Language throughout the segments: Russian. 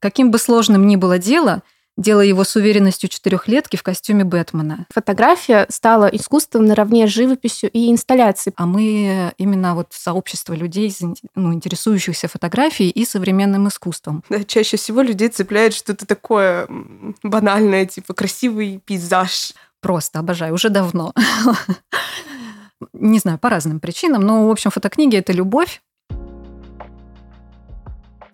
Каким бы сложным ни было дело, делая его с уверенностью четырехлетки в костюме Бэтмена. Фотография стала искусством наравне с живописью и инсталляцией. А мы именно вот сообщество людей, ну, интересующихся фотографией и современным искусством. Да, чаще всего людей цепляет что-то такое банальное, типа красивый пейзаж. Просто обожаю, уже давно. Не знаю, по разным причинам, но, в общем, фотокниги — это любовь,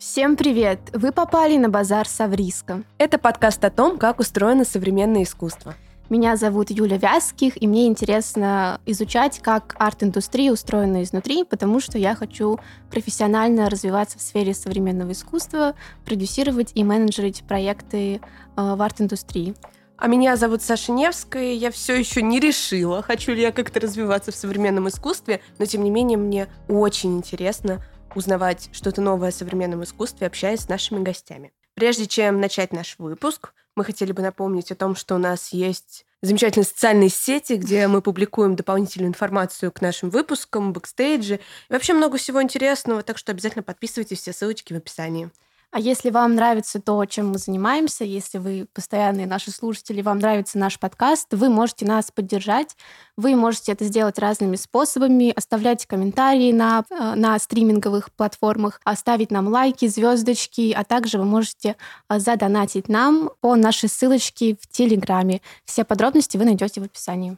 Всем привет! Вы попали на базар Савриска. Это подкаст о том, как устроено современное искусство. Меня зовут Юля Вязких, и мне интересно изучать, как арт-индустрия устроена изнутри, потому что я хочу профессионально развиваться в сфере современного искусства, продюсировать и менеджерить проекты э, в арт-индустрии. А меня зовут Саша Невская, я все еще не решила, хочу ли я как-то развиваться в современном искусстве, но тем не менее мне очень интересно узнавать что-то новое о современном искусстве, общаясь с нашими гостями. Прежде чем начать наш выпуск, мы хотели бы напомнить о том, что у нас есть замечательные социальные сети, где мы публикуем дополнительную информацию к нашим выпускам, бэкстейджи и вообще много всего интересного, так что обязательно подписывайтесь, все ссылочки в описании. А если вам нравится то, чем мы занимаемся, если вы постоянные наши слушатели, вам нравится наш подкаст, вы можете нас поддержать. Вы можете это сделать разными способами. Оставлять комментарии на, э, на стриминговых платформах, оставить нам лайки, звездочки, а также вы можете э, задонатить нам по нашей ссылочке в Телеграме. Все подробности вы найдете в описании.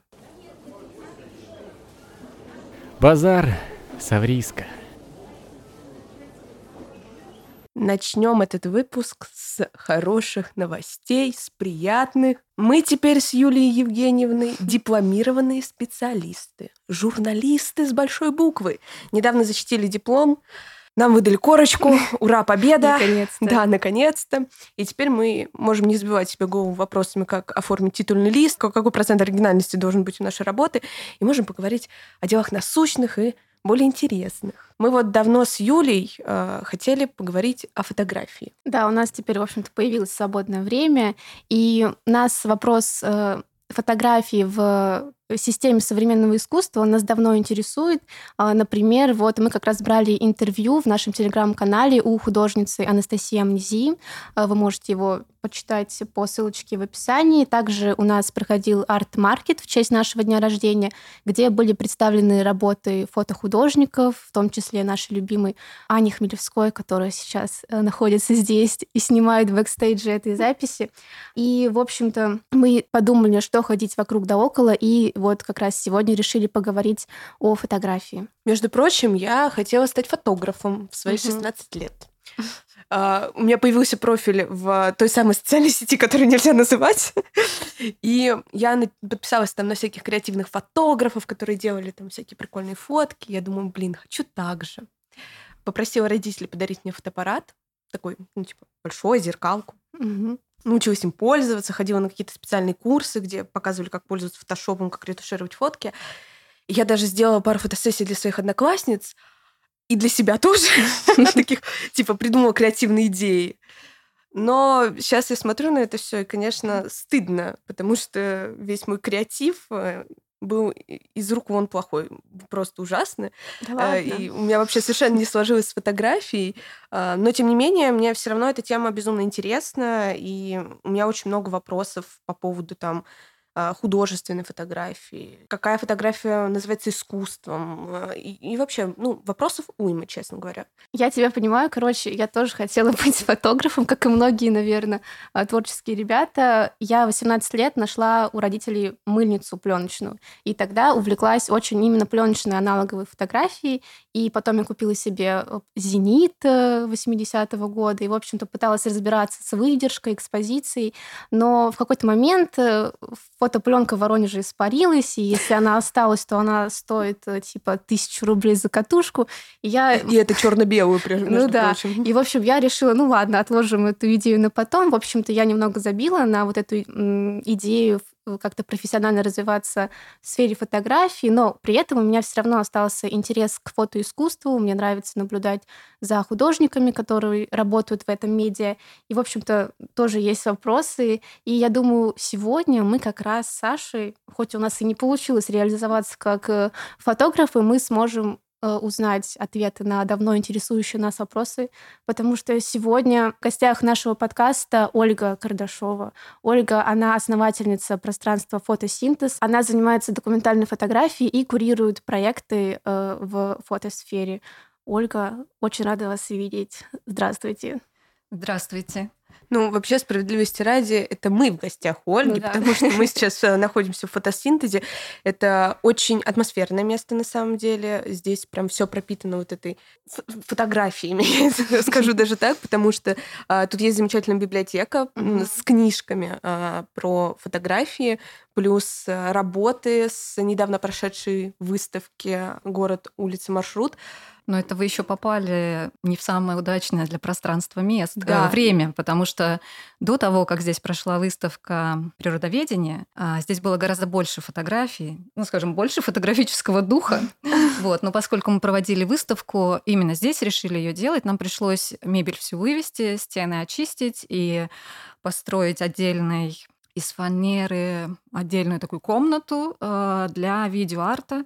Базар Савриска. Начнем этот выпуск с хороших новостей, с приятных. Мы теперь с Юлией Евгеньевной дипломированные специалисты, журналисты с большой буквы. Недавно защитили диплом, нам выдали корочку, ура, победа. Наконец-то. Да, наконец-то. И теперь мы можем не забивать себе голову вопросами, как оформить титульный лист, какой процент оригинальности должен быть у нашей работы, и можем поговорить о делах насущных и более интересных. Мы вот давно с Юлей э, хотели поговорить о фотографии. Да, у нас теперь, в общем-то, появилось свободное время, и у нас вопрос э, фотографии в системе современного искусства, нас давно интересует. А, например, вот мы как раз брали интервью в нашем телеграм-канале у художницы Анастасии Амнези. А, вы можете его почитать по ссылочке в описании. Также у нас проходил арт-маркет в честь нашего дня рождения, где были представлены работы фотохудожников, в том числе нашей любимой Ани Хмелевской, которая сейчас э, находится здесь и снимает бэкстейджи этой записи. И, в общем-то, мы подумали, что ходить вокруг да около, и вот как раз сегодня решили поговорить о фотографии. Между прочим, я хотела стать фотографом в свои 16 лет. Uh, у меня появился профиль в той самой социальной сети, которую нельзя называть. И я подписалась там на всяких креативных фотографов, которые делали там всякие прикольные фотки. Я думаю, блин, хочу так же. Попросила родителей подарить мне фотоаппарат. Такой, ну, типа, большой, зеркалку. Угу научилась им пользоваться, ходила на какие-то специальные курсы, где показывали, как пользоваться фотошопом, как ретушировать фотки. И я даже сделала пару фотосессий для своих одноклассниц и для себя тоже. Таких, типа, придумала креативные идеи. Но сейчас я смотрю на это все, и, конечно, стыдно, потому что весь мой креатив э, был из рук вон плохой, просто ужасно. Да ладно? И у меня вообще совершенно не сложилось с фотографией. А, но, тем не менее, мне все равно эта тема безумно интересна, и у меня очень много вопросов по поводу там художественной фотографии, какая фотография называется искусством, а, и, и вообще, ну, вопросов уйма, честно говоря. Я тебя понимаю, короче, я тоже хотела быть фотографом, как и многие, наверное, а, творческие ребята. Я 18 лет нашла у родителей мыльницу пленочную, и тогда увлеклась очень именно пленочной аналоговой фотографией, и потом я купила себе «Зенит» 80-го э, года, и, в общем-то, пыталась разбираться с выдержкой, экспозицией, но в какой-то момент э, фотопленка в Воронеже испарилась, и если она осталась, то она стоит э, типа тысячу рублей за катушку. И, я... и это черно-белую, между ну, да. прочим. И, в общем, я решила, ну ладно, отложим эту идею на потом. В общем-то, я немного забила на вот эту идею как-то профессионально развиваться в сфере фотографии, но при этом у меня все равно остался интерес к фотоискусству. Мне нравится наблюдать за художниками, которые работают в этом медиа. И, в общем-то, тоже есть вопросы. И я думаю, сегодня мы как раз с Сашей, хоть у нас и не получилось реализоваться как э, фотографы, мы сможем узнать ответы на давно интересующие нас вопросы, потому что сегодня в гостях нашего подкаста Ольга Кардашова. Ольга, она основательница пространства «Фотосинтез». Она занимается документальной фотографией и курирует проекты э, в фотосфере. Ольга, очень рада вас видеть. Здравствуйте. Здравствуйте. Ну, вообще, справедливости ради, это мы в гостях у Ольги, ну, да. потому что мы сейчас э, находимся в фотосинтезе. Это очень атмосферное место на самом деле. Здесь прям все пропитано вот этой фотографиями, скажу даже так, потому что а, тут есть замечательная библиотека с книжками а, про фотографии, плюс э, работы с недавно прошедшей выставки «Город, улица, маршрут». Но это вы еще попали не в самое удачное для пространства место, э, да. время, потому что до того, как здесь прошла выставка природоведения, а, здесь было гораздо больше фотографий, ну, скажем, больше фотографического духа. Вот. Но поскольку мы проводили выставку, именно здесь решили ее делать, нам пришлось мебель всю вывести, стены очистить и построить отдельный из фанеры отдельную такую комнату э, для видеоарта,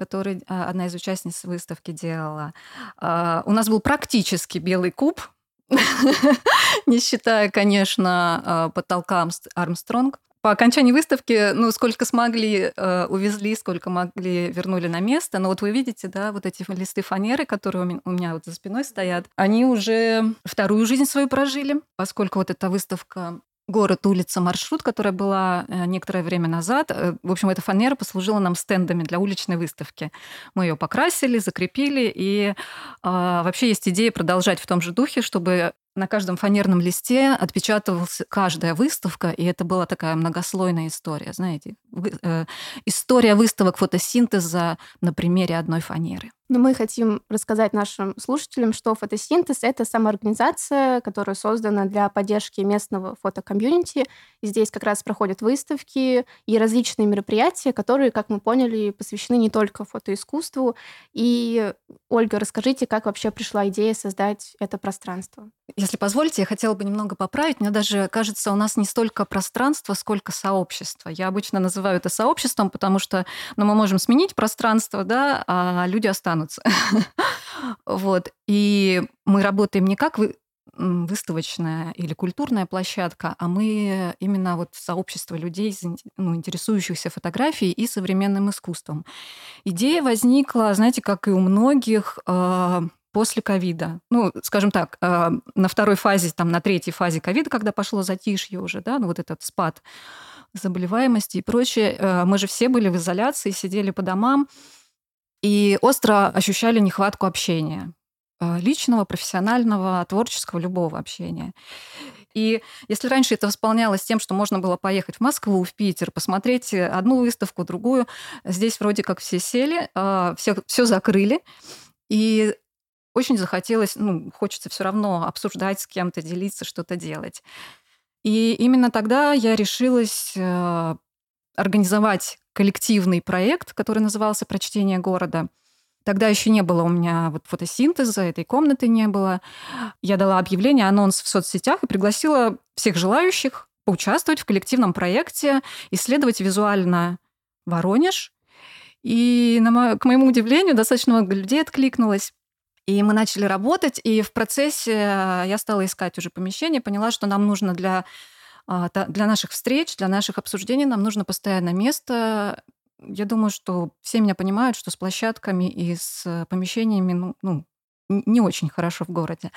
который э, одна из участниц выставки делала. Э, у нас был практически белый куб, не считая, конечно, потолка Армстронг. По окончании выставки, ну, сколько смогли, э, увезли, сколько могли, вернули на место. Но вот вы видите, да, вот эти листы фанеры, которые у меня, у меня вот за спиной стоят, они уже вторую жизнь свою прожили, поскольку вот эта выставка город, улица, маршрут, которая была э, некоторое время назад. Э, в общем, эта фанера послужила нам стендами для уличной выставки. Мы ее покрасили, закрепили, и э, вообще есть идея продолжать в том же духе, чтобы на каждом фанерном листе отпечатывалась каждая выставка, и это была такая многослойная история, знаете. Э, история выставок фотосинтеза на примере одной фанеры. Но мы хотим рассказать нашим слушателям, что фотосинтез — это самоорганизация, которая создана для поддержки местного фотокомьюнити. И здесь как раз проходят выставки и различные мероприятия, которые, как мы поняли, посвящены не только фотоискусству. И, Ольга, расскажите, как вообще пришла идея создать это пространство? Если позволите, я хотела бы немного поправить. Мне даже кажется, у нас не столько пространство, сколько сообщество. Я обычно называю это сообществом, потому что ну, мы можем сменить пространство, да, а люди останутся останутся. вот. И мы работаем не как вы, выставочная или культурная площадка, а мы именно вот сообщество людей, ну, интересующихся фотографией и современным искусством. Идея возникла, знаете, как и у многих, а, после ковида. Ну, скажем так, а, на второй фазе, там, на третьей фазе ковида, когда пошло затишье уже, да, ну, вот этот спад заболеваемости и прочее, а, мы же все были в изоляции, сидели по домам, и остро ощущали нехватку общения э, личного, профессионального, творческого, любого общения. И если раньше это восполнялось тем, что можно было поехать в Москву, в Питер, посмотреть одну выставку, другую, здесь вроде как все сели, э, все, все закрыли, и очень захотелось, ну, хочется все равно обсуждать с кем-то, делиться, что-то делать. И именно тогда я решилась э, организовать коллективный проект, который назывался «Прочтение города». Тогда еще не было у меня вот фотосинтеза, этой комнаты не было. Я дала объявление, анонс в соцсетях и пригласила всех желающих поучаствовать в коллективном проекте, исследовать визуально Воронеж. И, на мо... к моему удивлению, достаточно много людей откликнулось. И мы начали работать, и в процессе я стала искать уже помещение, поняла, что нам нужно для а, для наших встреч, для наших обсуждений нам нужно постоянное место. Я думаю, что все меня понимают, что с площадками и с э, помещениями, ну, ну не очень хорошо в городе.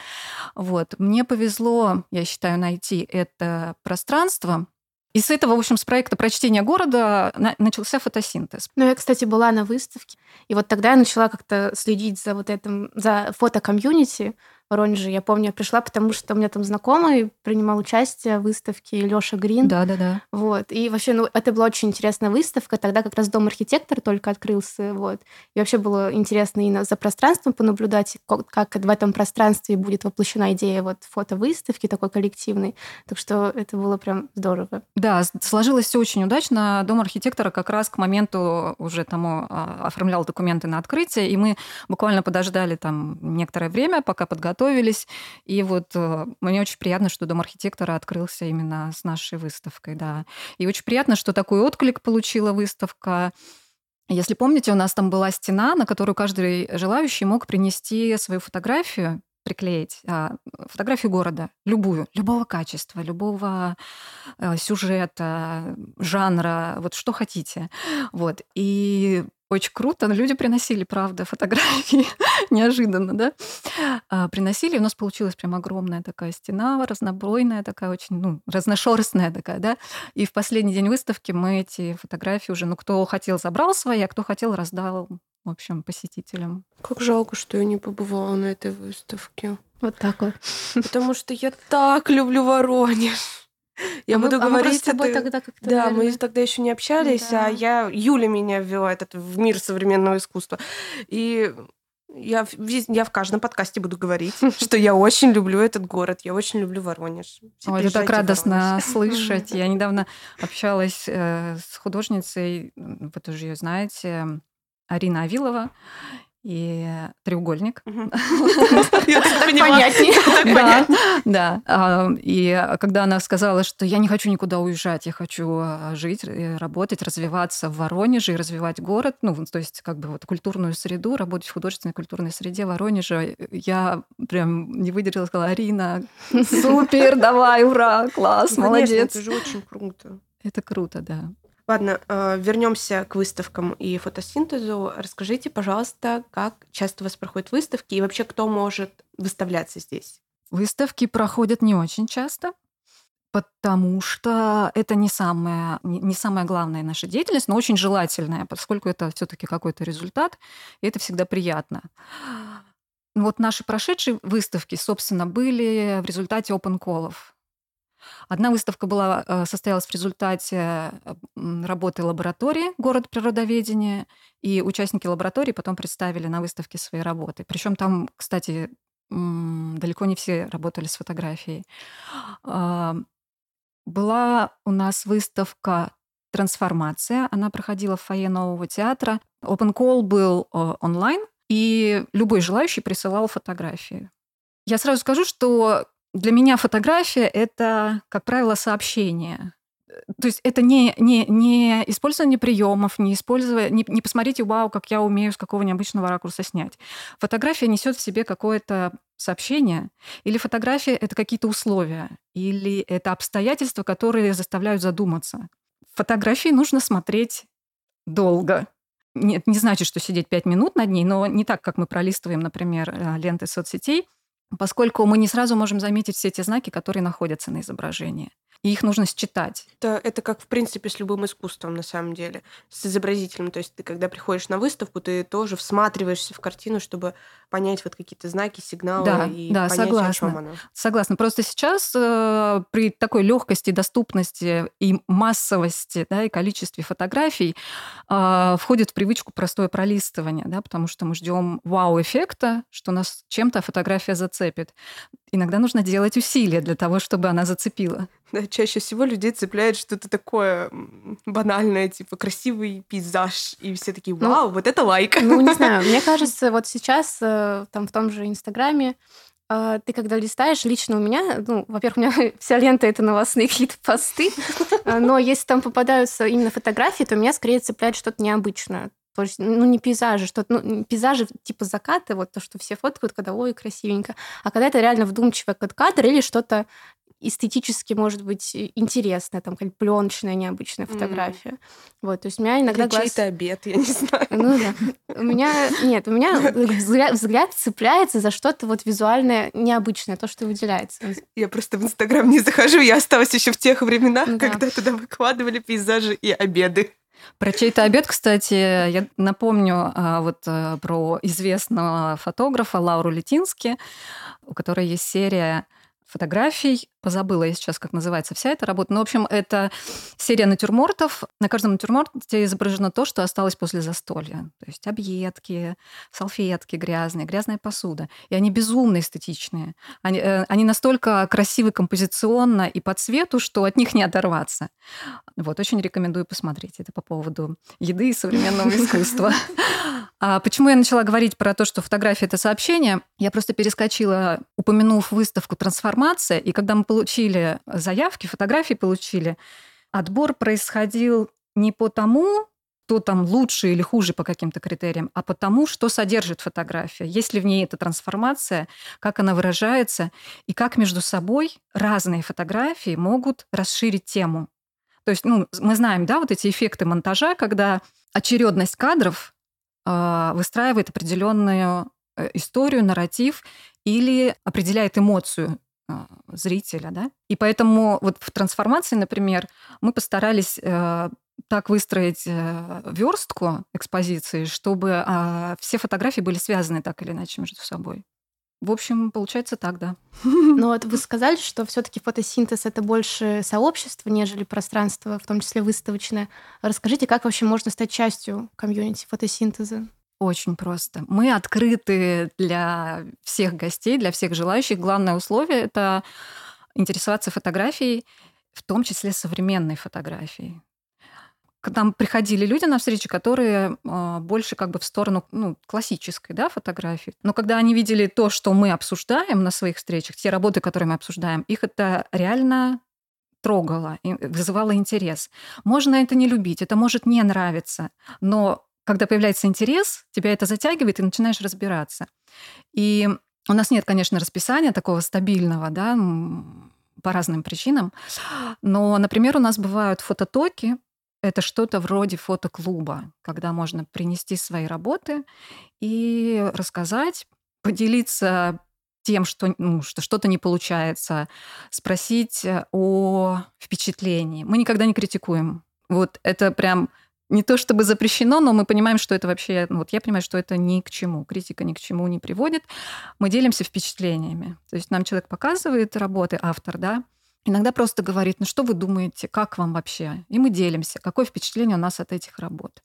Вот. Мне повезло, я считаю, найти это пространство, и с этого, в общем, с проекта прочтения города начался фотосинтез. Ну, я, кстати, была на выставке, и вот тогда я начала как-то следить за вот этим, за фотокомьюнити, Воронеже. Я помню, я пришла, потому что у меня там знакомый принимал участие в выставке Лёша Грин. Да, да, да. Вот. И вообще, ну, это была очень интересная выставка. Тогда как раз Дом архитектора только открылся. Вот. И вообще было интересно и за пространством понаблюдать, как в этом пространстве будет воплощена идея вот фотовыставки такой коллективной. Так что это было прям здорово. Да, сложилось все очень удачно. Дом архитектора как раз к моменту уже тому а, оформлял документы на открытие, и мы буквально подождали там некоторое время, пока подготовились готовились. И вот э, мне очень приятно, что Дом архитектора открылся именно с нашей выставкой, да. И очень приятно, что такой отклик получила выставка. Если помните, у нас там была стена, на которую каждый желающий мог принести свою фотографию, приклеить а, фотографию города, любую, любого качества, любого э, сюжета, жанра, вот что хотите. Вот. И очень круто. Люди приносили, правда, фотографии неожиданно, да? А, приносили, у нас получилась прям огромная такая стена, разнобойная такая, очень, ну, разношерстная такая, да? И в последний день выставки мы эти фотографии уже, ну, кто хотел, забрал свои, а кто хотел, раздал, в общем, посетителям. Как жалко, что я не побывала на этой выставке. Вот так вот. Потому что я так люблю Воронеж. Я А мы- буду а мы говорить просто с тобой это- тогда как-то, Да, мы наверное, тогда еще не общались, Да. а я Юля меня ввела этот в мир современного искусства. И я, я в каждом подкасте буду говорить, что я очень люблю этот город, я очень люблю Воронеж. Все Ой, это так радостно слышать. Я недавно общалась э, с художницей, вы тоже ее знаете, Арина Авилова, и «Треугольник». Понятнее. Да. А, И когда она сказала, что я не хочу никуда уезжать, я хочу а, жить, э, работать, развиваться в Воронеже и развивать город, ну, то есть как бы вот культурную среду, работать в художественной культурной среде Воронежа, я прям не выдержала, сказала, Арина, супер, давай, ура, класс, молодец. Это же очень круто. Это круто, да. Ладно, вернемся к выставкам и фотосинтезу. Расскажите, пожалуйста, как часто у вас проходят выставки и вообще кто может выставляться здесь? Выставки проходят не очень часто, потому что это не самая, не самая главная наша деятельность, но очень желательная, поскольку это все-таки какой-то результат, и это всегда приятно. Вот наши прошедшие выставки, собственно, были в результате open колов. Одна выставка была, э, состоялась в результате работы лаборатории «Город природоведения», и участники лаборатории потом представили на выставке свои работы. Причем там, кстати, далеко не все работали с фотографией. А, Была у нас выставка «Трансформация». Она проходила в фойе Нового театра. Open Call был э, онлайн, и любой желающий присылал фотографии. Я сразу скажу, что для меня фотография — это, как правило, сообщение. То есть это не, не, не использование приемов, не использование, не, не посмотрите, вау, как я умею с какого необычного ракурса снять. Фотография несет в себе какое-то сообщение, или фотография — это какие-то условия, или это обстоятельства, которые заставляют задуматься. Фотографии нужно смотреть долго. Нет, не значит, что сидеть пять минут над ней, но не так, как мы пролистываем, например, э, ленты соцсетей, поскольку мы не сразу можем заметить все те знаки, которые находятся на изображении. И их нужно считать. Это, это как, в принципе, с любым искусством, на самом деле, с изобразительным. То есть ты, когда приходишь на выставку, ты тоже всматриваешься в картину, чтобы понять вот какие-то знаки, сигналы Да, и да, понять, о согласна. чем она. Согласна. Просто сейчас э, при такой легкости, доступности и массовости, да, и количестве фотографий э, входит в привычку простое пролистывание, да, потому что мы ждем вау-эффекта, что нас чем-то фотография зацепит. Иногда нужно делать усилия для того, чтобы она зацепила. Да, чаще всего людей цепляет что-то такое банальное, типа красивый пейзаж, и все такие, Ну, вау, вот это лайк. Ну, не знаю, мне кажется, вот сейчас э, там в том же Инстаграме э, ты когда листаешь, лично у меня, ну, во-первых, у меня вся лента это новостные какие-то посты, э, но если там попадаются именно фотографии, то меня скорее цепляет что-то необычное. То есть, ну, не пейзажи, что-то, ну, пейзажи типа заката, вот то, что все фоткают, когда, ой, красивенько. А когда это реально вдумчивый кадр или что-то эстетически, может быть, интересное, там, какая-то пленочная, необычная фотография. Вот, то есть у меня иногда Или глаз... чей-то обед, я не знаю. Ну да. У меня нет, у меня взгляд, взгляд цепляется за что-то вот визуальное необычное, то, что выделяется. Я просто в Инстаграм не захожу, я осталась еще в тех временах, Ну да. когда туда выкладывали пейзажи и обеды. Про чей-то обед, кстати, я напомню а, вот а, про известного фотографа Лауру Летински, у которой есть серия фотографий. Позабыла я сейчас, как называется вся эта работа. Ну, в общем, это серия натюрмортов. На каждом натюрморте изображено то, что осталось после застолья. То есть объедки, салфетки грязные, грязная посуда. И они безумно эстетичные. Они, э, они настолько красивы композиционно и по цвету, что от них не оторваться. Вот, очень рекомендую посмотреть. Это по поводу еды и современного искусства. А почему я начала говорить про то, что фотография — это сообщение? Я просто перескочила, упомянув выставку «Трансформация», и когда мы получили заявки, фотографии получили, отбор происходил не по тому, кто там лучше или хуже по каким-то критериям, а потому, что содержит фотография, есть ли в ней эта трансформация, как она выражается, и как между собой разные фотографии могут расширить тему. То есть, ну, мы знаем, да, вот эти эффекты монтажа, когда очередность кадров э, выстраивает определенную э, историю, нарратив или определяет эмоцию зрителя, да. И поэтому вот в трансформации, например, мы постарались э, так выстроить э, верстку экспозиции, чтобы э, все фотографии были связаны так или иначе между собой. В общем, получается так, да. Но вот вы сказали, что все-таки фотосинтез это больше сообщество, нежели пространство, в том числе выставочное. Расскажите, как вообще можно стать частью комьюнити фотосинтеза? Очень просто. Мы открыты для всех гостей, для всех желающих. Главное условие — это интересоваться фотографией, в том числе современной фотографией к нам приходили люди на встречи, которые э, больше как бы в сторону ну, классической да, фотографии. Но когда они видели то, что мы обсуждаем на своих встречах, те работы, которые мы обсуждаем, их это реально трогало, вызывало интерес. Можно это не любить, это может не нравиться, но когда появляется интерес, тебя это затягивает, и начинаешь разбираться. И у нас нет, конечно, расписания такого стабильного, да, по разным причинам. Но, например, у нас бывают фототоки, это что-то вроде фотоклуба, когда можно принести свои работы и рассказать, поделиться тем, что, ну, что что-то не получается, спросить э, о впечатлении. Мы никогда не критикуем. Вот это прям не то чтобы запрещено, но мы понимаем, что это вообще, ну, вот я понимаю, что это ни к чему, критика ни к чему не приводит. Мы делимся впечатлениями. То есть нам человек показывает работы, автор, да, иногда просто говорит, ну что вы думаете, как вам вообще? И мы делимся, какое впечатление у нас от этих работ.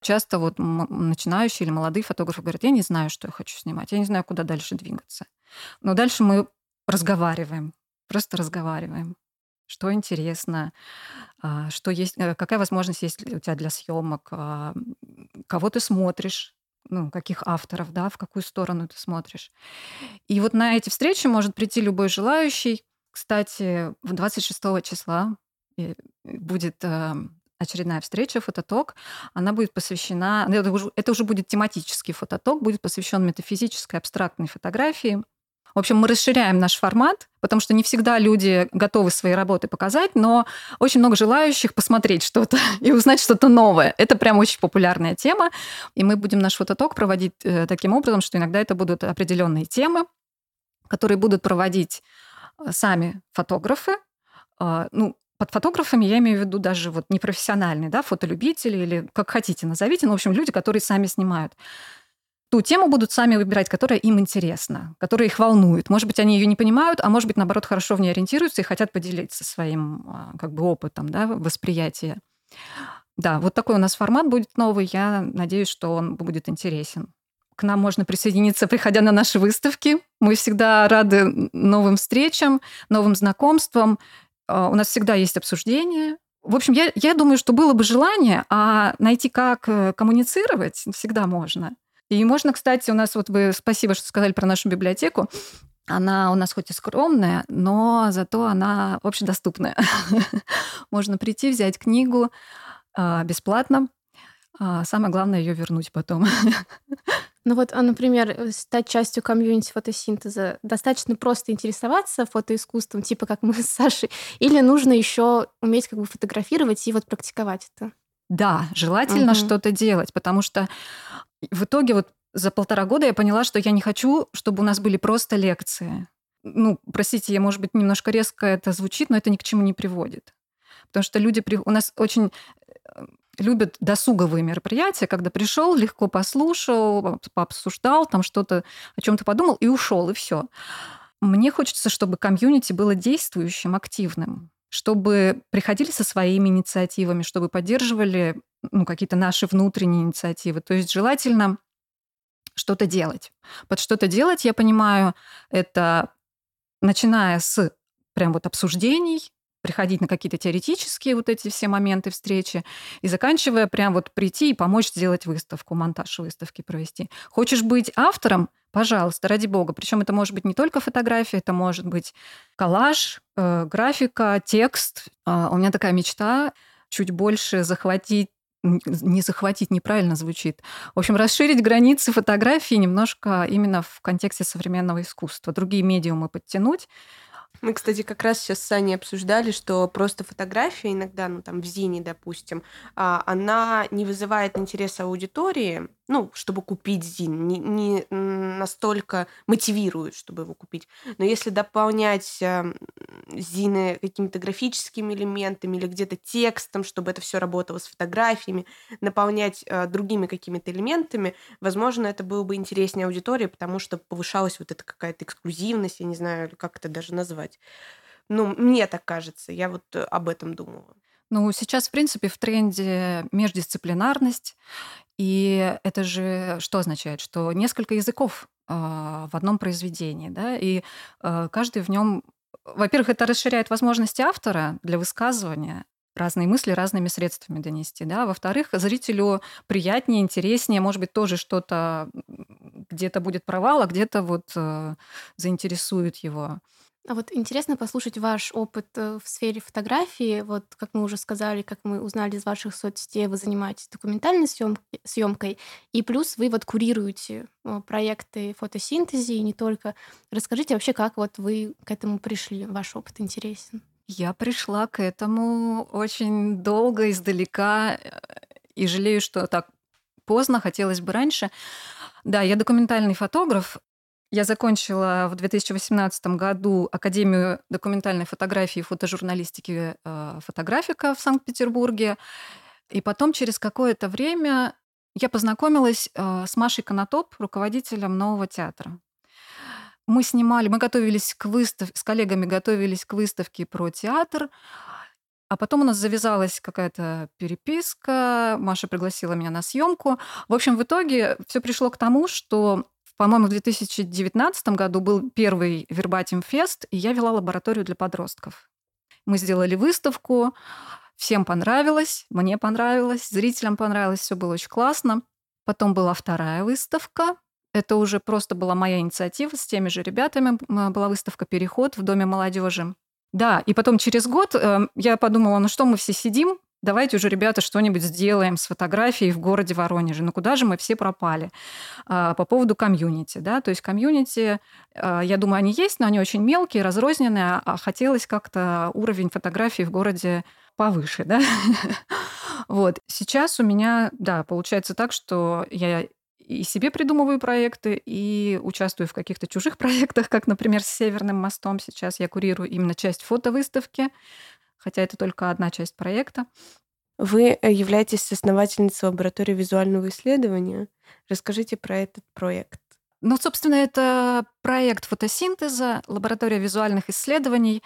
Часто вот начинающие или молодые фотографы говорят, я не знаю, что я хочу снимать, я не знаю, куда дальше двигаться. Но дальше мы разговариваем, просто разговариваем. Что интересно, а, что есть, э, какая возможность есть у тебя для съемок, а, кого ты смотришь, ну, каких авторов, да, в какую сторону ты смотришь. И вот на эти встречи может прийти любой желающий, кстати, 26 числа э, будет эм, очередная встреча, фототок. Она будет посвящена... Ну, это уже, это уже будет тематический фототок, будет посвящен метафизической абстрактной фотографии. В общем, мы расширяем наш формат, потому что не всегда люди готовы свои работы показать, но очень много желающих посмотреть что-то и узнать что-то новое. Это прям очень популярная тема. И мы будем наш фототок проводить э, таким образом, что иногда это будут определенные темы, которые будут проводить сами фотографы, а, ну, под фотографами я имею в виду даже вот непрофессиональные, да, фотолюбители или как хотите назовите, ну, в общем, люди, которые сами снимают. Ту тему будут сами выбирать, которая им интересна, которая их волнует. Может быть, они ее не понимают, а может быть, наоборот, хорошо в ней ориентируются и хотят поделиться своим а, как бы опытом, да, восприятия. Да, вот такой у нас формат будет новый. Я надеюсь, что он будет интересен. К нам можно присоединиться, приходя на наши выставки. Мы всегда рады новым встречам, новым знакомствам. А, у нас всегда есть обсуждения. В общем, я, я думаю, что было бы желание, а найти, как э, коммуницировать, всегда можно. И можно, кстати, у нас вот вы спасибо, что сказали про нашу библиотеку. Она у нас хоть и скромная, но зато она общедоступная. Можно прийти, взять книгу а, бесплатно. А, самое главное ее вернуть потом. Ну вот, а, например, э, стать частью комьюнити фотосинтеза, достаточно просто интересоваться фотоискусством, типа как мы с Сашей, или нужно еще уметь как бы фотографировать и вот практиковать это? Да, желательно угу. что-то делать, потому что в итоге вот за полтора года я поняла, что я не хочу, чтобы у нас были просто лекции. Ну, простите, я, может быть, немножко резко это звучит, но это ни к чему не приводит. Потому что люди... У нас очень э, любят досуговые мероприятия, когда пришел, легко послушал, пообсуждал, там что-то о чем-то подумал и ушел, и все. Мне хочется, чтобы комьюнити было действующим, активным, чтобы приходили со своими инициативами, чтобы поддерживали ну, какие-то наши внутренние инициативы. То есть желательно что-то делать. Под что-то делать, я понимаю, это начиная с прям вот обсуждений, приходить на какие-то теоретические вот эти все моменты встречи, и заканчивая прям вот прийти и помочь сделать выставку, монтаж выставки провести. Хочешь быть автором? Пожалуйста, ради бога. Причем это может быть не только фотография, это может быть коллаж, э, графика, текст. Э, у меня такая мечта чуть больше захватить не захватить, неправильно звучит. В общем, расширить границы фотографии немножко именно в контексте современного искусства. Другие медиумы подтянуть, мы, кстати, как раз сейчас с Саней обсуждали, что просто фотография иногда, ну там в Зине, допустим, а, она не вызывает интереса аудитории, ну, чтобы купить ЗИН, не, не настолько мотивирует, чтобы его купить. Но если дополнять э, ЗИНы какими-то графическими элементами или где-то текстом, чтобы это все работало с фотографиями, наполнять э, другими какими-то элементами, возможно, это было бы интереснее аудитории, потому что повышалась вот эта какая-то эксклюзивность, я не знаю, как это даже назвать. Ну, мне так кажется, я вот э, об этом думала. Ну, сейчас, в принципе, в тренде междисциплинарность, и это же что означает? Что несколько языков э, в одном произведении, да, и э, каждый в нем, во-первых, это расширяет возможности автора для высказывания, разные мысли разными средствами донести, да. Во-вторых, зрителю приятнее, интереснее, может быть, тоже что-то где-то будет провал, а где-то вот э, заинтересует его. А вот интересно послушать ваш опыт э, в сфере фотографии. Вот, как мы уже сказали, как мы узнали из ваших соцсетей, вы занимаетесь документальной съемкой, и плюс вы вот курируете э, проекты фотосинтези и не только. Расскажите вообще, как вот вы к этому пришли, ваш опыт интересен. Я пришла к этому очень долго, издалека, и жалею, что так поздно, хотелось бы раньше. Да, я документальный фотограф, я закончила в 2018 году Академию документальной фотографии и фотожурналистики э, «Фотографика» в Санкт-Петербурге. И потом через какое-то время я познакомилась э, с Машей Конотоп, руководителем нового театра. Мы снимали, мы готовились к выставке, с коллегами готовились к выставке про театр, а потом у нас завязалась какая-то переписка, Маша пригласила меня на съемку. В общем, в итоге все пришло к тому, что по-моему, в 2019 году был первый Вербатим Фест, и я вела лабораторию для подростков. Мы сделали выставку, всем понравилось, мне понравилось, зрителям понравилось, все было очень классно. Потом была вторая выставка, это уже просто была моя инициатива с теми же ребятами. Была выставка «Переход» в Доме молодежи. Да, и потом через год э, я подумала, ну что мы все сидим, Давайте уже, ребята, что-нибудь сделаем с фотографией в городе Воронеже. Ну куда же мы все пропали? А, по поводу комьюнити, да, то есть комьюнити, а, я думаю, они есть, но они очень мелкие, разрозненные, а хотелось как-то уровень фотографий в городе повыше, да. Вот. Сейчас у меня, да, получается так, что я и себе придумываю проекты, и участвую в каких-то чужих проектах, как, например, с Северным мостом. Сейчас я курирую именно часть фотовыставки хотя это только одна часть проекта. Вы э, являетесь основательницей лаборатории визуального исследования. Расскажите про этот проект. Ну, собственно, это проект фотосинтеза, лаборатория визуальных исследований.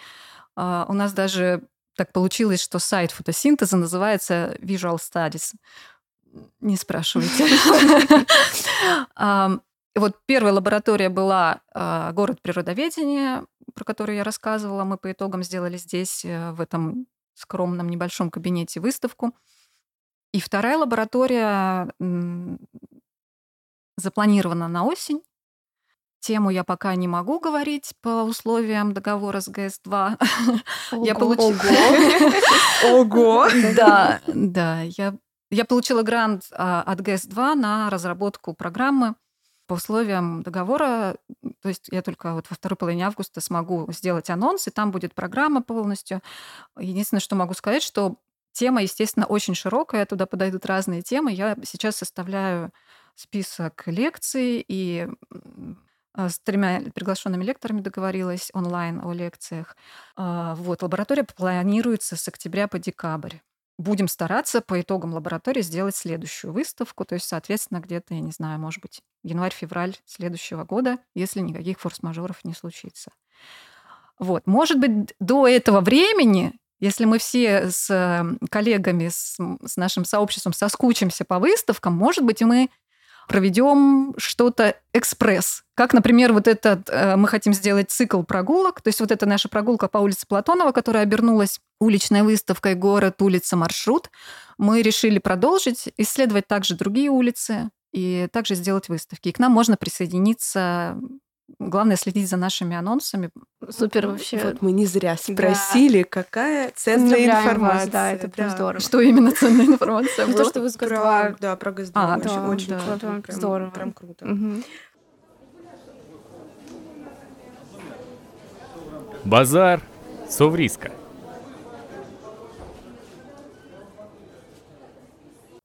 А, у нас даже так получилось, что сайт фотосинтеза называется Visual Studies. Не спрашивайте. Вот первая лаборатория была а, город природоведения, про который я рассказывала. Мы по итогам сделали здесь, э, в этом скромном небольшом кабинете, выставку. И вторая лаборатория запланирована на осень. Тему я пока не могу говорить по условиям договора с ГС-2. Я получила... Ого! Да, да. Я, я получила грант а, от ГС-2 на разработку программы по условиям договора, то есть я только вот во второй половине августа смогу сделать анонс, и там будет программа полностью. Единственное, что могу сказать, что тема, естественно, очень широкая, туда подойдут разные темы. Я сейчас составляю список лекций и а, с тремя приглашенными лекторами договорилась онлайн о лекциях. А, вот, лаборатория планируется с октября по декабрь будем стараться по итогам лаборатории сделать следующую выставку, то есть, соответственно, где-то, я не знаю, может быть, январь-февраль следующего года, если никаких форс-мажоров не случится. Вот. Может быть, до этого времени, если мы все с коллегами, с, с нашим сообществом соскучимся по выставкам, может быть, мы проведем что-то экспресс. Как, например, вот этот, э, мы хотим сделать цикл прогулок, то есть вот это наша прогулка по улице Платонова, которая обернулась уличной выставкой «Город, улица, маршрут». Мы решили продолжить, исследовать также другие улицы и также сделать выставки. И к нам можно присоединиться Главное следить за нашими анонсами. Супер вообще. Вот мы не зря спросили, какая ценная информация. Вас, да, это прям здорово. Что именно ценная информация? Ну, то, что вы с да, про ГС А, очень, да, очень да. круто, Прям здорово. Прям круто. Базар Совриска.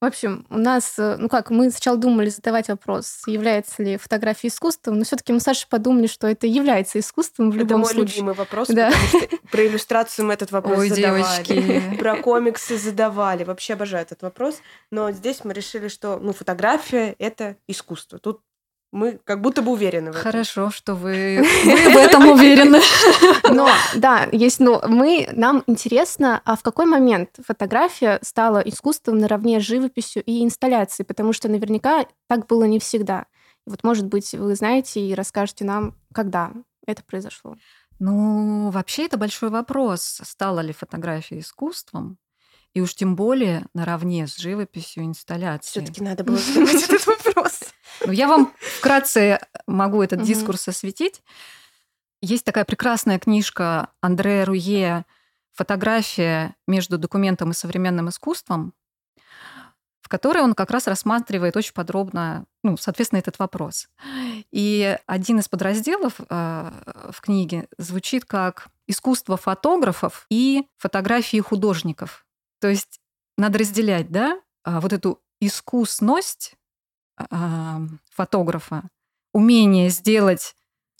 В общем, у нас, э, ну как, мы сначала думали задавать вопрос, является ли фотография искусством, но все-таки мы с Сашей подумали, что это является искусством в Это любом мой случае. любимый вопрос, Да. потому что про иллюстрацию мы этот вопрос Ой, задавали. девочки. Про комиксы задавали. Вообще обожаю этот вопрос. Но здесь мы решили, что ну, фотография — это искусство. Тут мы как будто бы уверены в этом. Хорошо, что вы, вы в этом уверены. Но, да, есть, но мы, нам интересно, а в какой момент фотография стала искусством наравне с живописью и инсталляцией? Потому что наверняка так было не всегда. Вот, может быть, вы знаете и расскажете нам, когда это произошло. Ну, вообще это большой вопрос, стала ли фотография искусством, и уж тем более наравне с живописью и инсталляцией. Все-таки надо было задавать этот вопрос. Ну, я вам вкратце могу этот дискурс осветить. Есть такая прекрасная книжка Андрея Руе «Фотография между документом и современным искусством», в которой он как раз рассматривает очень подробно, ну, соответственно, этот вопрос. И один из подразделов э, в книге звучит как «Искусство фотографов и фотографии художников». То есть надо разделять, да, а, вот эту искусность а, фотографа, умение сделать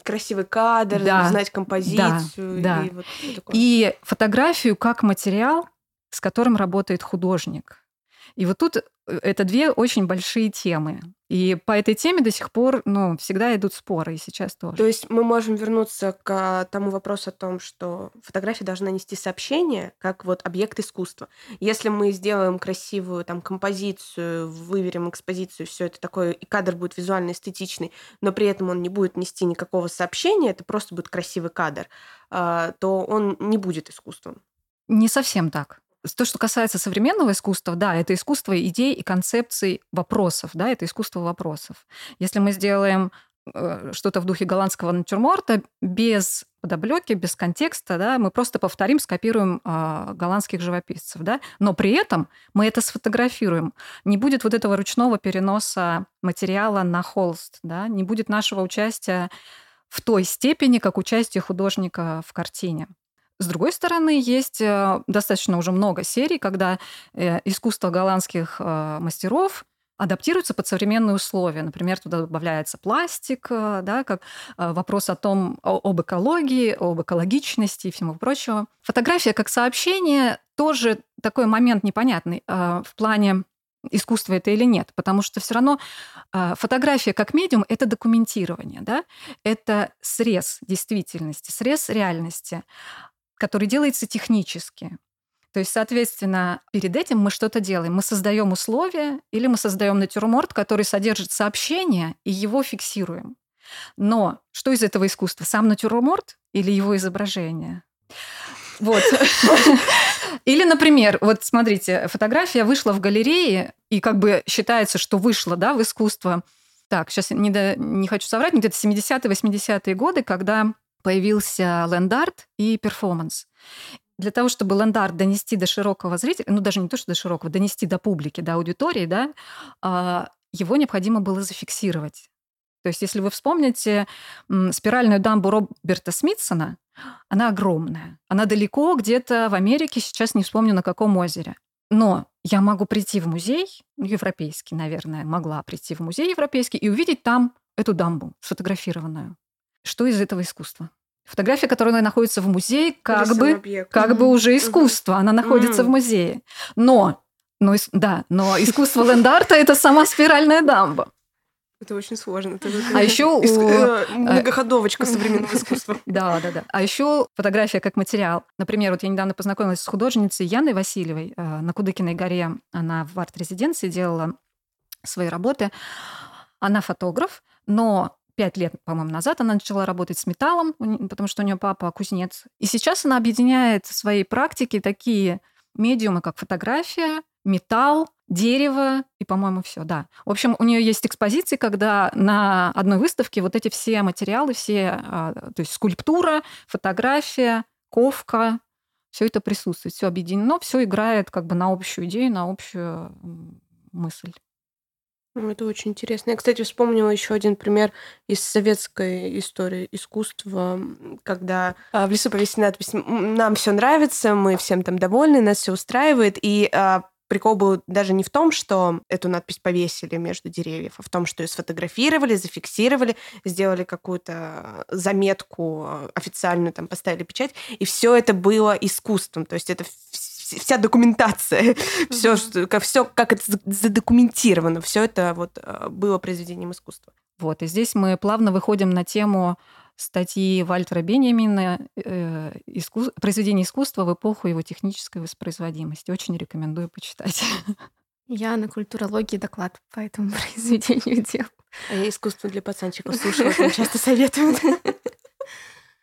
Красивый кадр, Да, знать композицию. да. И, вот всё такое. и фотографию как материал, с которым работает художник. И вот тут это две очень большие темы. И по этой теме до сих пор, ну, всегда идут споры, и сейчас тоже. То есть мы можем вернуться к тому вопросу о том, что фотография должна нести сообщение как вот объект искусства. Если мы сделаем красивую там композицию, выверим экспозицию, все это такое, и кадр будет визуально эстетичный, но при этом он не будет нести никакого сообщения, это просто будет красивый кадр, а, то он не будет искусством. Не совсем так. То, что касается современного искусства, да, это искусство идей и концепций вопросов, да, это искусство вопросов. Если мы сделаем э, что-то в духе голландского натюрморта без подоплеки, без контекста, да, мы просто повторим, скопируем э, голландских живописцев, да, но при этом мы это сфотографируем. Не будет вот этого ручного переноса материала на холст, да, не будет нашего участия в той степени, как участие художника в картине. С другой стороны, есть э, достаточно уже много серий, когда э, искусство голландских э, мастеров адаптируется под современные условия. Например, туда добавляется пластик, да, как вопрос о том, об экологии, об экологичности и всему прочему. Фотография как сообщение тоже такой момент непонятный в плане искусство это или нет, потому что все равно фотография как медиум это документирование, да, это срез действительности, срез реальности который делается технически. То есть, соответственно, перед этим мы что-то делаем. Мы создаем условия или мы создаем натюрморт, который содержит сообщение, и его фиксируем. Но что из этого искусства? Сам натюрморт или его изображение? Вот. Или, например, вот смотрите, фотография вышла в галерее, и как бы считается, что вышла да, в искусство. Так, сейчас не, до- не хочу соврать, где-то 70-е, 80-е годы, когда появился ленд-арт и перформанс. Для того, чтобы ленд-арт донести до широкого зрителя, ну даже не то, что до широкого, донести до публики, до аудитории, да, а, его необходимо было зафиксировать. То есть, если вы вспомните спиральную дамбу Роберта Смитсона, она огромная. Она далеко, где-то в Америке, сейчас не вспомню на каком озере. Но я могу прийти в музей, ну, европейский, наверное, могла прийти в музей европейский и увидеть там эту дамбу сфотографированную. Что из этого искусства? Фотография, которая находится в музее, как бы, объект. как бы уже искусство, она находится в Мгм. музее. Но, но да, но искусство ленд-арта это сама спиральная дамба. Это очень сложно. Это А еще Иск- у- э, многоходовочка современного искусства. Да, да, да. А еще фотография как материал. Например, вот я недавно познакомилась с художницей Яной Васильевой э, на Кудыкиной горе. Она в арт-резиденции делала свои работы. Она фотограф, но пять лет, по-моему, назад она начала работать с металлом, потому что у нее папа кузнец. И сейчас она объединяет в своей практике такие медиумы, как фотография, металл дерево и, по-моему, все, да. В общем, у нее есть экспозиции, когда на одной выставке вот эти все материалы, все, а, то есть скульптура, фотография, ковка, все это присутствует, все объединено, все играет как бы на общую идею, на общую мысль. Это очень интересно. Я, кстати, вспомнила еще один пример из советской истории искусства, когда а, в лесу повесили надпись «Нам все нравится, мы всем там довольны, нас все устраивает». И а, прикол был даже не в том, что эту надпись повесили между деревьев, а в том, что ее сфотографировали, зафиксировали, сделали какую-то заметку а, официальную, там поставили печать, и все это было искусством. То есть это вся документация, все, что, как, все, как это задокументировано, все это вот а, было произведением искусства. Вот, и здесь мы плавно выходим на тему статьи Вальтера Беньямина э, искус... «Произведение искусства в эпоху его технической воспроизводимости». Очень рекомендую почитать. Я на культурологии доклад по этому произведению делала. А я искусство для пацанчиков слушала, часто советуют.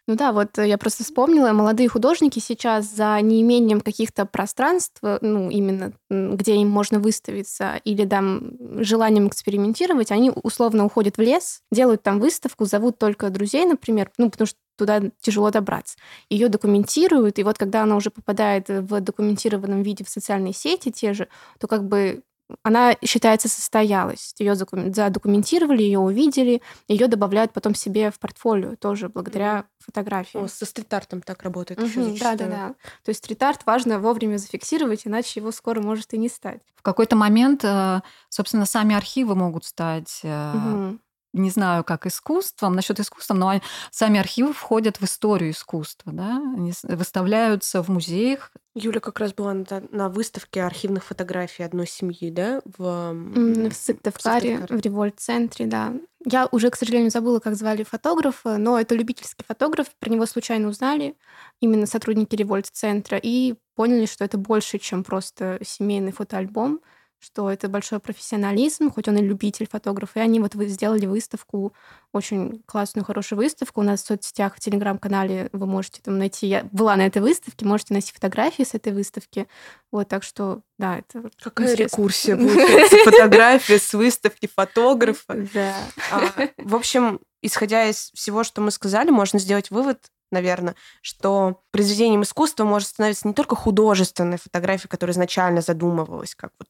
Ну да, вот я просто вспомнила, молодые художники сейчас за неимением каких-то пространств, ну именно где им можно выставиться, или там желанием экспериментировать, они условно уходят в лес, делают там выставку, зовут только друзей, например, ну потому что туда тяжело добраться. Ее документируют, и вот когда она уже попадает в документированном виде в социальные сети те же, то как бы она считается состоялась. Ее задокументировали, ее увидели, ее добавляют потом себе в портфолио тоже благодаря фотографии. О, со стрит-артом так работает угу, еще Да, да, да. То есть стрит-арт важно вовремя зафиксировать, иначе его скоро может и не стать. В какой-то момент, э, собственно, сами архивы могут стать угу не знаю, как искусством, насчет искусства, но сами архивы входят в историю искусства, да, они выставляются в музеях. Юля как раз была на, на выставке архивных фотографий одной семьи, да, в, в Сыктывкаре, в Револьт-центре, да. Я уже, к сожалению, забыла, как звали фотографа, но это любительский фотограф, про него случайно узнали, именно сотрудники Револьт-центра, и поняли, что это больше, чем просто семейный фотоальбом что это большой профессионализм, хоть он и любитель фотограф, и они вот сделали выставку, очень классную, хорошую выставку. У нас в соцсетях, в телеграм-канале вы можете там найти, я была на этой выставке, можете найти фотографии с этой выставки. Вот, так что, да, это Какая интересно. рекурсия получается? Фотография с выставки фотографа. Да. А, в общем, исходя из всего, что мы сказали, можно сделать вывод, наверное, что произведением искусства может становиться не только художественная фотография, которая изначально задумывалась как вот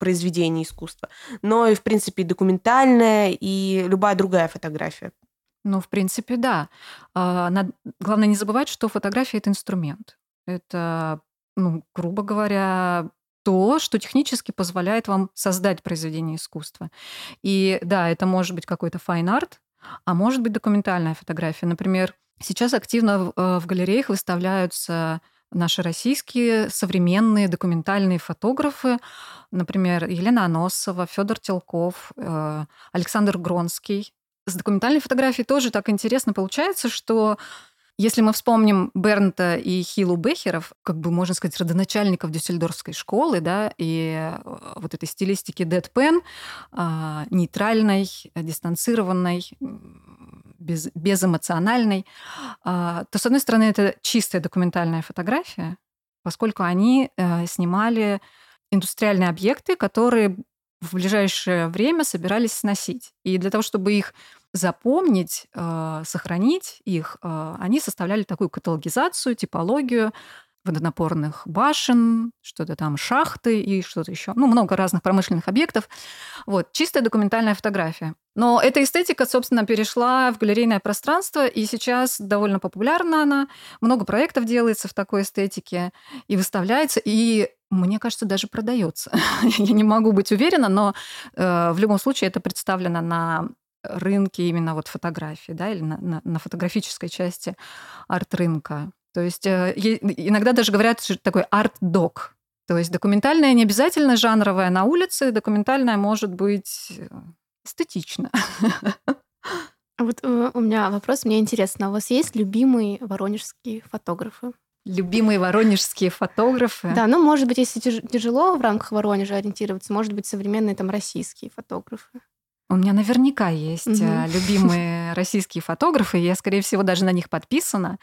произведение искусства, но и, в принципе, документальная, и любая другая фотография. Ну, в принципе, да. А, главное не забывать, что фотография — это инструмент. Это, ну, грубо говоря, то, что технически позволяет вам создать произведение искусства. И да, это может быть какой-то fine art, а может быть документальная фотография. Например, сейчас активно в э, галереях выставляются наши российские современные документальные фотографы, например, Елена Аносова, Федор Телков, э, Александр Гронский. С документальной фотографией тоже так интересно получается, что если мы вспомним Бернта и Хилу Бехеров, как бы, можно сказать, родоначальников дюссельдорфской школы, да, и э, вот этой стилистики deadpan, а, нейтральной, дистанцированной, без, безэмоциональной, а, то, с одной стороны, это чистая документальная фотография, поскольку они э, снимали индустриальные объекты, которые в ближайшее время собирались сносить. И для того, чтобы их запомнить, э, сохранить их, э, они составляли такую каталогизацию, типологию водонапорных башен, что-то там шахты и что-то еще. Ну, много разных промышленных объектов. Вот, чистая документальная фотография. Но эта эстетика, собственно, перешла в галерейное пространство, и сейчас довольно популярна она. Много проектов делается в такой эстетике и выставляется, и мне кажется, даже продается. Я не могу быть уверена, но э, в любом случае это представлено на рынке именно вот фотографии, да, или на, на, на фотографической части арт-рынка. То есть э, иногда даже говорят, что такой арт-док. То есть документальная не обязательно жанровая на улице, документальная может быть э, эстетично. А вот э, у меня вопрос, мне интересно, у вас есть любимые воронежские фотографы? Любимые воронежские фотографы? Да, ну, может быть, если тяжело в рамках Воронежа ориентироваться, может быть, современные там российские фотографы. У меня наверняка есть угу. любимые российские фотографы, я, скорее всего, даже на них подписана.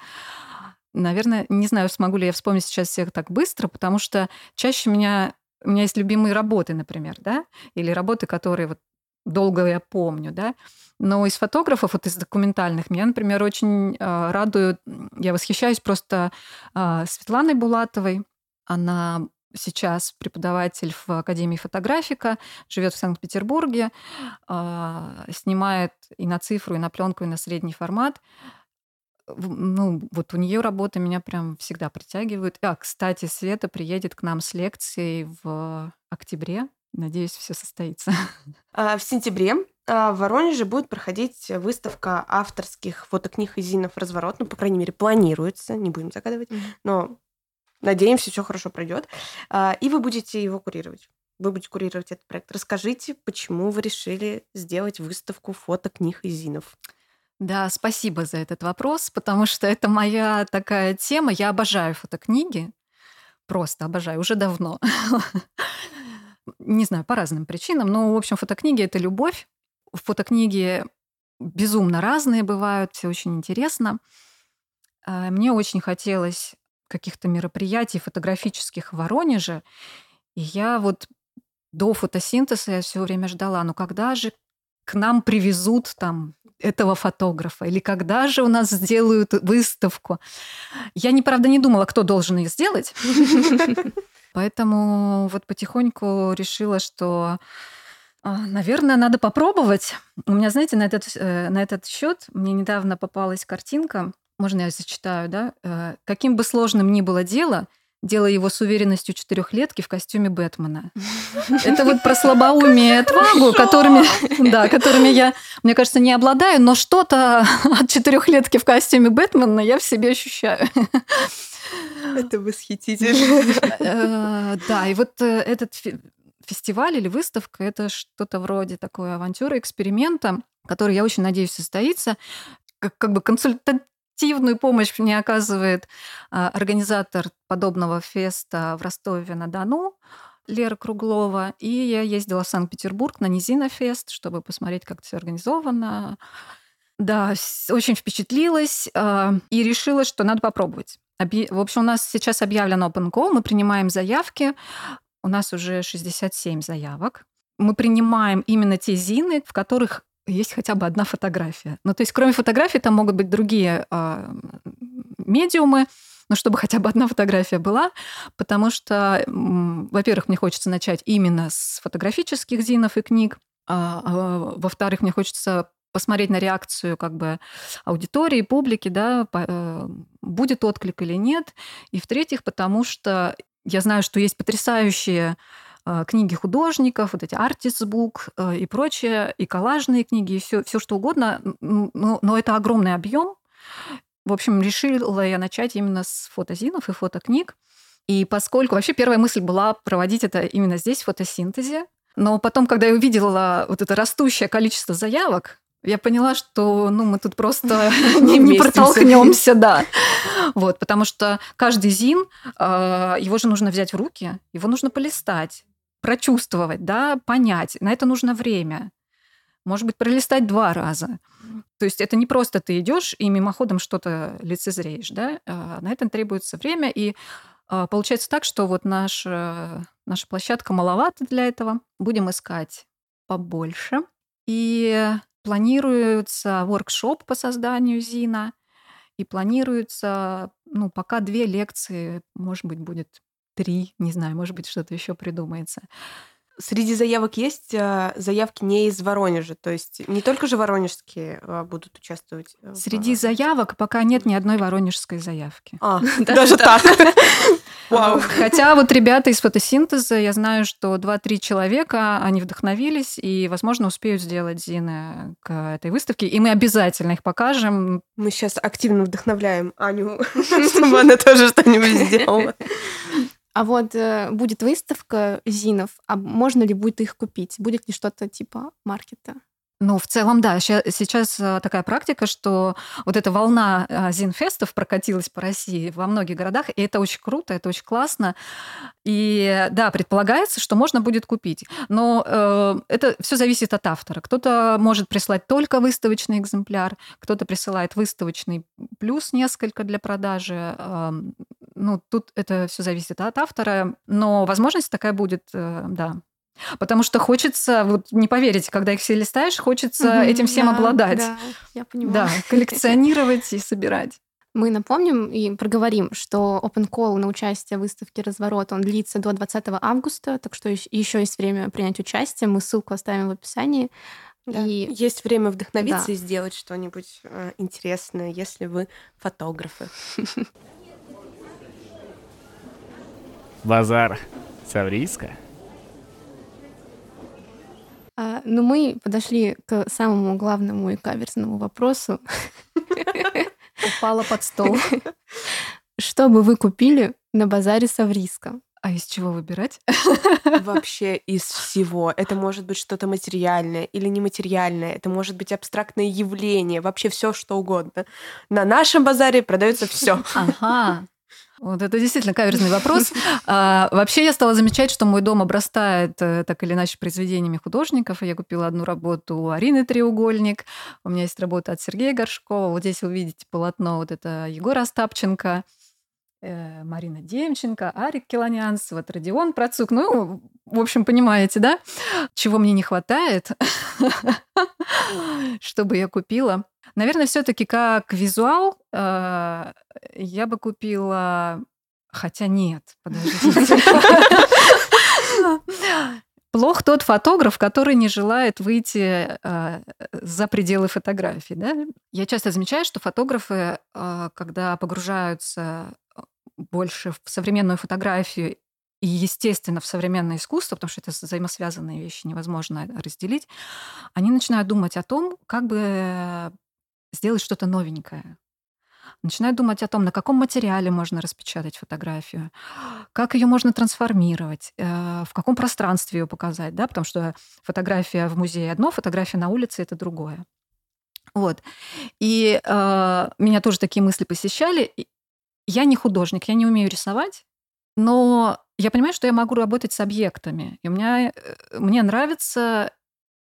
Наверное, не знаю, смогу ли я вспомнить сейчас всех так быстро, потому что чаще меня У меня есть любимые работы, например, да, или работы, которые вот долго я помню, да. Но из фотографов, вот из документальных, меня, например, очень э, радуют, я восхищаюсь просто э, Светланой Булатовой. Она сейчас преподаватель в Академии фотографика, живет в Санкт-Петербурге, э, снимает и на цифру, и на пленку, и на средний формат. Ну, вот у нее работы меня прям всегда притягивают. А, кстати, Света приедет к нам с лекцией в октябре. Надеюсь, все состоится. А, в сентябре а, в Воронеже будет проходить выставка авторских фотокниг и зинов «Разворот». Ну, по крайней мере, планируется, не будем загадывать, но надеемся, все хорошо пройдет. А, и вы будете его курировать. Вы будете курировать этот проект. Расскажите, почему вы решили сделать выставку фотокниг и зинов? Да, спасибо за этот вопрос, потому что это моя такая тема. Я обожаю фотокниги, просто обожаю, уже давно. Не знаю, по разным причинам, но, в общем, фотокниги — это любовь. Фотокниги безумно разные бывают, все очень интересно. А, мне очень хотелось каких-то мероприятий фотографических в Воронеже, и я вот до фотосинтеза я все время ждала, ну когда же к нам привезут там этого фотографа? Или когда же у нас сделают выставку? Я, не правда, не думала, кто должен ее сделать. Поэтому вот потихоньку решила, что а, Наверное, надо попробовать. У меня, знаете, на этот, э, на этот счет мне недавно попалась картинка. Можно я зачитаю, да? Э, Каким бы сложным ни было дело, делая его с уверенностью четырехлетки в костюме Бэтмена. Это вот про слабоумие и отвагу, которыми, да, которыми я, мне кажется, не обладаю, но что-то от четырехлетки в костюме Бэтмена я в себе ощущаю. Это восхитительно. Э, да, и вот э, этот фестиваль или выставка это что-то вроде такой авантюры, эксперимента, который, я очень надеюсь, состоится. Как, как бы консультативный активную помощь мне оказывает а, организатор подобного феста в Ростове-на-Дону, Лера Круглова. И я ездила в Санкт-Петербург на Низина-фест, чтобы посмотреть, как это все организовано. Да, очень впечатлилась а, и решила, что надо попробовать. В общем, у нас сейчас объявлен Open Call, мы принимаем заявки. У нас уже 67 заявок. Мы принимаем именно те зины, в которых есть хотя бы одна фотография. Ну, то есть, кроме фотографий, там могут быть другие э, медиумы, но чтобы хотя бы одна фотография была, потому что, во-первых, мне хочется начать именно с фотографических зинов и книг, а, а, во-вторых, мне хочется посмотреть на реакцию как бы аудитории, публики, да, по, э, будет отклик или нет, и в-третьих, потому что я знаю, что есть потрясающие книги художников, вот эти артистбук э, и прочее, и коллажные книги, и все, все что угодно, но, но это огромный объем. В общем, решила я начать именно с фотозинов и фотокниг. И поскольку вообще первая мысль была проводить это именно здесь, в фотосинтезе, но потом, когда я увидела вот это растущее количество заявок, я поняла, что ну, мы тут просто не протолкнемся, да. Вот, потому что каждый зин, а, его же нужно взять в руки, его нужно полистать прочувствовать, да, понять. На это нужно время. Может быть, пролистать два раза. То есть это не просто ты идешь и мимоходом что-то лицезреешь, да, а на это требуется время, и а, получается так, что вот наша, наша площадка маловато для этого. Будем искать побольше. И планируется воркшоп по созданию ЗИНа, и планируется, ну, пока две лекции, может быть, будет три, не знаю, может быть, что-то еще придумается. Среди заявок есть а, заявки не из Воронежа, то есть не только же воронежские а, будут участвовать. Среди в... заявок пока нет ни одной воронежской заявки. А, даже так. Вау. Хотя вот ребята из фотосинтеза, я знаю, что 2-3 человека, они вдохновились и, возможно, успеют сделать Зины к этой выставке, и мы обязательно их покажем. Мы сейчас активно вдохновляем Аню, чтобы она тоже что-нибудь сделала. А вот э, будет выставка зинов, а можно ли будет их купить? Будет ли что-то типа маркета? Ну, в целом, да. Сейчас э, такая практика, что вот эта волна э, зинфестов прокатилась по России во многих городах, и это очень круто, это очень классно. И да, предполагается, что можно будет купить. Но э, это все зависит от автора. Кто-то может прислать только выставочный экземпляр, кто-то присылает выставочный плюс несколько для продажи. Э, ну, тут это все зависит от автора, но возможность такая будет, э, да. Потому что хочется, вот не поверите, когда их все листаешь, хочется угу, этим всем да, обладать. Да, я понимаю. Да, коллекционировать и собирать. Мы напомним и проговорим, что Open Call на участие в выставке «Разворот» он длится до 20 августа, так что еще есть время принять участие. Мы ссылку оставим в описании. Да. И... Есть время вдохновиться да. и сделать что-нибудь э, интересное, если вы фотографы. Базар. Саврийска. А, ну, мы подошли к самому главному и каверзному вопросу. Упала под стол. Что бы вы купили на базаре Савриска? А из чего выбирать? Вообще из всего. Это может быть что-то материальное или нематериальное. Это может быть абстрактное явление. Вообще все, что угодно. На нашем базаре продается все. Ага. Вот это действительно каверзный вопрос. А, вообще я стала замечать, что мой дом обрастает э, так или иначе произведениями художников. Я купила одну работу у Арины Треугольник. У меня есть работа от Сергея Горшкова. Вот здесь вы видите полотно вот это Егора Остапченко. Э, Марина Демченко, Арик Килонянц, вот Родион Процук. Ну, в общем, понимаете, да? Чего мне не хватает, чтобы я купила. Наверное, все таки как визуал э, я бы купила... Хотя нет, подождите. Плох тот фотограф, который не желает выйти э, за пределы фотографии. Да? Я часто замечаю, что фотографы, э, когда погружаются больше в современную фотографию и, естественно, в современное искусство, потому что это взаимосвязанные вещи, невозможно разделить, они начинают думать о том, как бы сделать что-то новенькое. Начинают думать о том, на каком материале можно распечатать фотографию, как ее можно трансформировать, э, в каком пространстве ее показать, да, потому что фотография в музее одно, фотография на улице это другое. Вот. И э, меня тоже такие мысли посещали. Я не художник, я не умею рисовать, но я понимаю, что я могу работать с объектами. И у меня, э, мне нравится,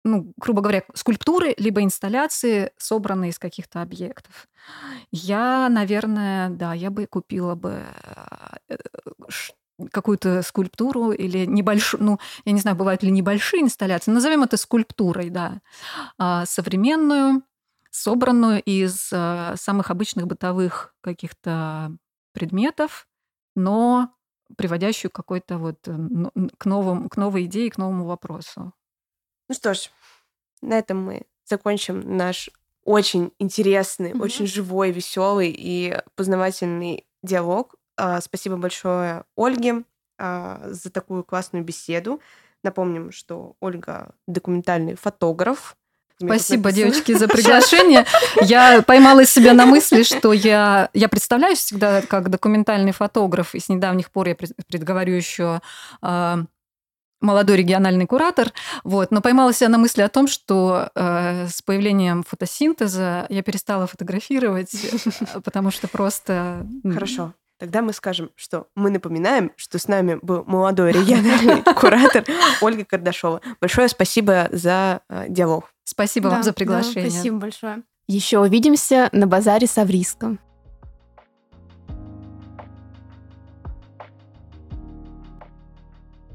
ну, грубо говоря, скульптуры либо инсталляции, собранные из каких-то объектов. Я, наверное, да, я бы купила бы э, какую-то скульптуру или небольшую, ну, я не знаю, бывают ли небольшие инсталляции, назовем это скульптурой, да, а, современную, собранную из э, самых обычных бытовых каких-то предметов, но приводящую какой-то вот э, к, новым, к новой идее, к новому вопросу. Ну что ж, на этом мы закончим наш очень интересный, mm-hmm. очень живой, веселый и познавательный диалог. А, спасибо большое Ольге а, за такую классную беседу. Напомним, что Ольга документальный фотограф, Спасибо, девочки, за приглашение. Я поймала себя на мысли, что я, я представляюсь всегда как документальный фотограф, и с недавних пор я предговорю еще э, молодой региональный куратор, вот, но поймала себя на мысли о том, что э, с появлением фотосинтеза я перестала фотографировать, потому что просто... Хорошо. Тогда мы скажем, что мы напоминаем, что с нами был молодой региональный куратор Ольга Кардашова. Большое спасибо за э, диалог. Спасибо вам за приглашение. Спасибо большое. Еще увидимся на базаре Савриска.